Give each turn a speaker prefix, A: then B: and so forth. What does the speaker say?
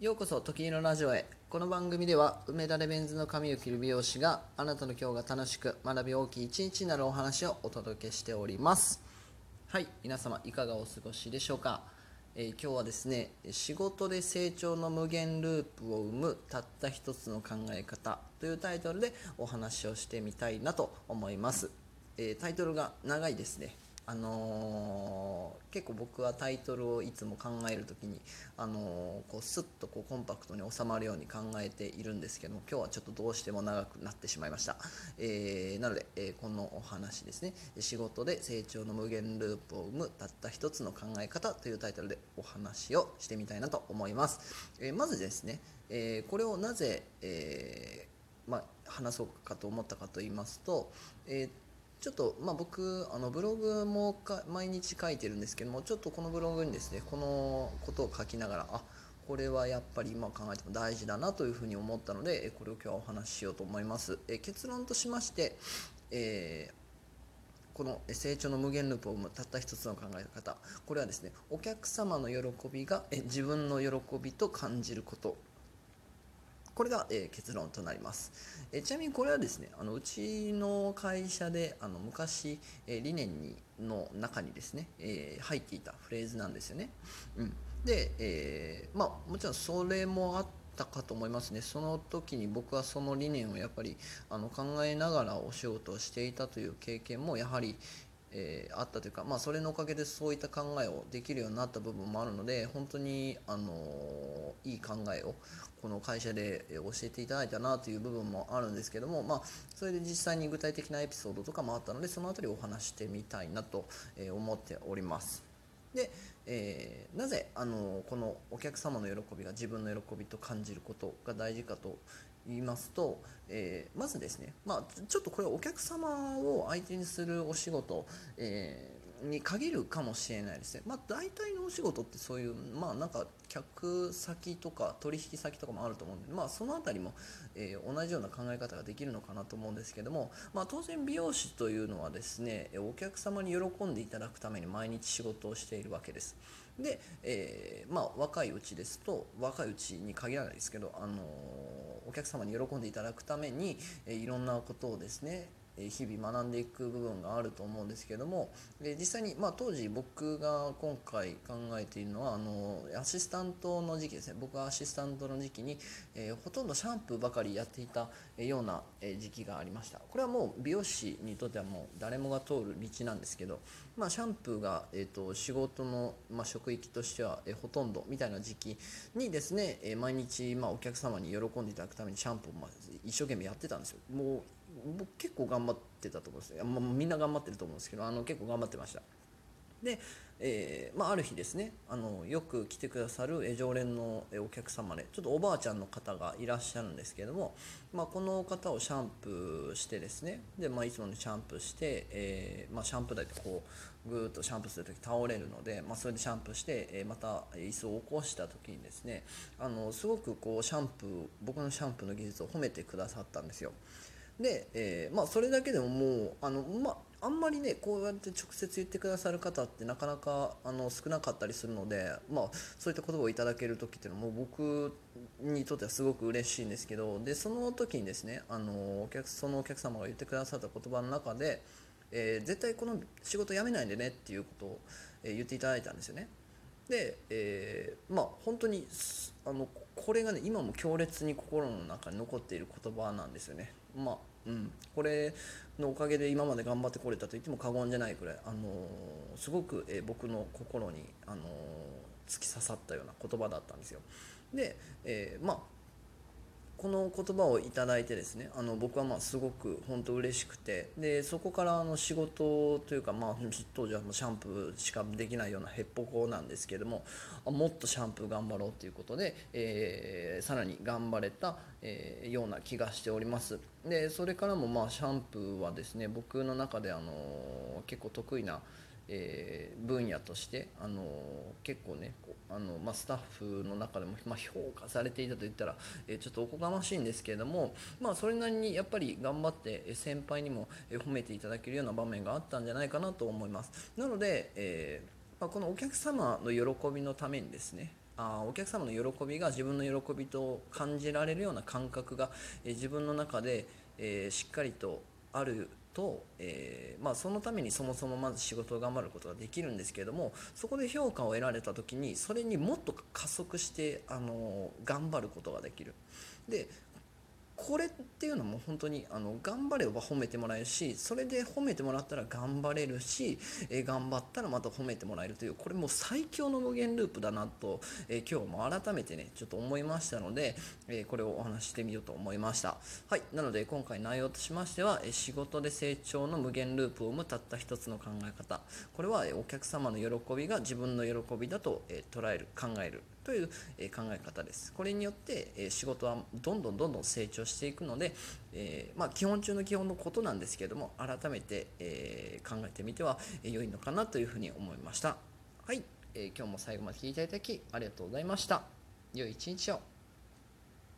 A: ようこそ時のラジオへ。この番組では梅田レベンズの髪を切る美容師があなたの今日が楽しく学び大きい一日になるお話をお届けしております。はい皆様いかがお過ごしでしょうか、えー今日はですね仕事で成長の無限ループを生むたった一つの考え方というタイトルでお話をしてみたいなと思います、えータイトルが長いですね。あのー結構僕はタイトルをいつも考える時に、あのーこうスッとこうコンパクトに収まるように考えているんですけども今日はちょっとどうしても長くなってしまいました、えーなので、えーこのお話ですね。仕事で成長の無限ループを生むたった一つの考え方というタイトルでお話をしてみたいなと思います、えまずですね、えこれをなぜ、えまあ、話そうかと思ったかと言いますと、えーちょっと、まあ、僕あのブログもか毎日書いてるんですけどもちょっとこのブログにですねこのことを書きながらあこれはやっぱり今考えても大事だなというふうに思ったのでこれを今日はお話ししようと思います。え結論としまして、えーこの成長の無限ループを生むたった一つの考え方。これはですねお客様の喜びがえ自分の喜びと感じること。これが、えー結論となります、えーちなみにこれはですねあのうちの会社であの昔、え理念にの中にですね、え入っていたフレーズなんですよね、うん、で、えまあもちろんそれもあったかと思いますね。その時に僕はその理念をやっぱりあの考えながらお仕事をしていたという経験もやはりえーあったというか、まあ、それのおかげでそういった考えをできるようになった部分もあるので本当に、あのーいい考えをこの会社で教えていただいたなという部分もあるんですけども、まあ、それで実際に具体的なエピソードとかもあったのでその辺りをお話してみたいなと思っております。で、えーなぜあのこのお客様の喜びが自分の喜びと感じることが大事かと言いますと、えーまずですね、まあ、ちょっとこれはお客様を相手にするお仕事、えに限るかもしれないですね、まあ、大体のお仕事ってそういう、まあ、なんか客先とか取引先とかもあると思うんで、まあ、その辺りも、えー同じような考え方ができるのかなと思うんですけども、まあ、当然美容師というのはですねお客様に喜んでいただくために毎日仕事をしているわけです。で、えーまあ、若いうちですと若いうちに限らないですけど、あのーお客様に喜んでいただくために、えいろんなことをですね日々学んでいく部分があると思うんですけどもで実際に、まあ、当時僕が今回考えているのはあのアシスタントの時期ですね。僕がアシスタントの時期に、えほとんどシャンプーばかりやっていたような時期がありました。これはもう美容師にとってはもう誰もが通る道なんですけど、まあ、シャンプーが、えー、と仕事の、まあ、職域としては、えほとんどみたいな時期にですね、え毎日、まあ、お客様に喜んでいただくためにシャンプーを、まあ、一生懸命やってたんですよ。もう僕結構頑張ってたと思うんですよ、まあ、みんな頑張ってると思うんですけどあの結構頑張ってましたで、えーまあ、ある日ですねあのよく来てくださる常連のお客様でちょっとおばあちゃんの方がいらっしゃるんですけれども、まあ、この方をシャンプーしてですねで、まあ、いつものシャンプーして、えーまあ、シャンプー台ってこうぐーっとシャンプーする時倒れるので、まあ、それでシャンプーして、えーまた椅子を起こした時にですねあのすごくこうシャンプー僕のシャンプーの技術を褒めてくださったんですよ。で、えーまあ、それだけでももうあの、まあ、んまりねこうやって直接言ってくださる方ってなかなかあの少なかったりするので、まあ、そういった言葉をいただける時っていうのはも僕にとってはすごく嬉しいんですけどでその時にですねあのお客そのお客様が言ってくださった言葉の中で、えー絶対この仕事辞めないでねっていうことを、え言っていただいたんですよね。で、えーまあ本当にあのこれがね今も強烈に心の中に残っている言葉なんですよね。まあうん、これのおかげで今まで頑張ってこれたと言っても過言じゃないくらい、あのーすごく、えー僕の心に、あのー突き刺さったような言葉だったんですよ。で、えまあこの言葉をいただいてですねあの僕はまあすごく本当嬉しくてでそこからあの仕事というか、まあ、当時はもうシャンプーしかできないようなへっぽこなんですけどもあもっとシャンプー頑張ろうということで、えーさらに頑張れた、えーような気がしております。でそれからもまあシャンプーはですね僕の中であの結構得意なえー分野として、あの結構ねあの、まあ、スタッフの中でも、まあ、評価されていたと言ったら、えーちょっとおこがましいんですけれども、まあ、それなりにやっぱり頑張って先輩にも褒めていただけるような場面があったんじゃないかなと思います。なので、えまあ、このお客様の喜びのためにですねあお客様の喜びが自分の喜びと感じられるような感覚が、え自分の中で、えしっかりとあると、えー、まあ、そのためにそもそもまず仕事を頑張ることができるんですけれどもそこで評価を得られた時にそれにもっと加速してあの頑張ることができる。でこれっていうのも本当にあの頑張れば褒めてもらえるしそれで褒めてもらったら頑張れるし、え、頑張ったらまた褒めてもらえるというこれもう最強の無限ループだなと、え、今日も改めてねちょっと思いましたので、え、これをお話ししてみようと思いました。はいなので今回内容としましては、え仕事で成長の無限ループを生むたった一つの考え方。これは、えお客様の喜びが自分の喜びだと、え捉える考えるという、考え方です。これによって、仕事はどんどんどんどん成長していくので、えまあ、基本中の基本のことなんですけれども改めて、え考えてみては良いのかなというふうに思いました。はい、え今日も最後まで聞いていただきありがとうございました。良い一日を。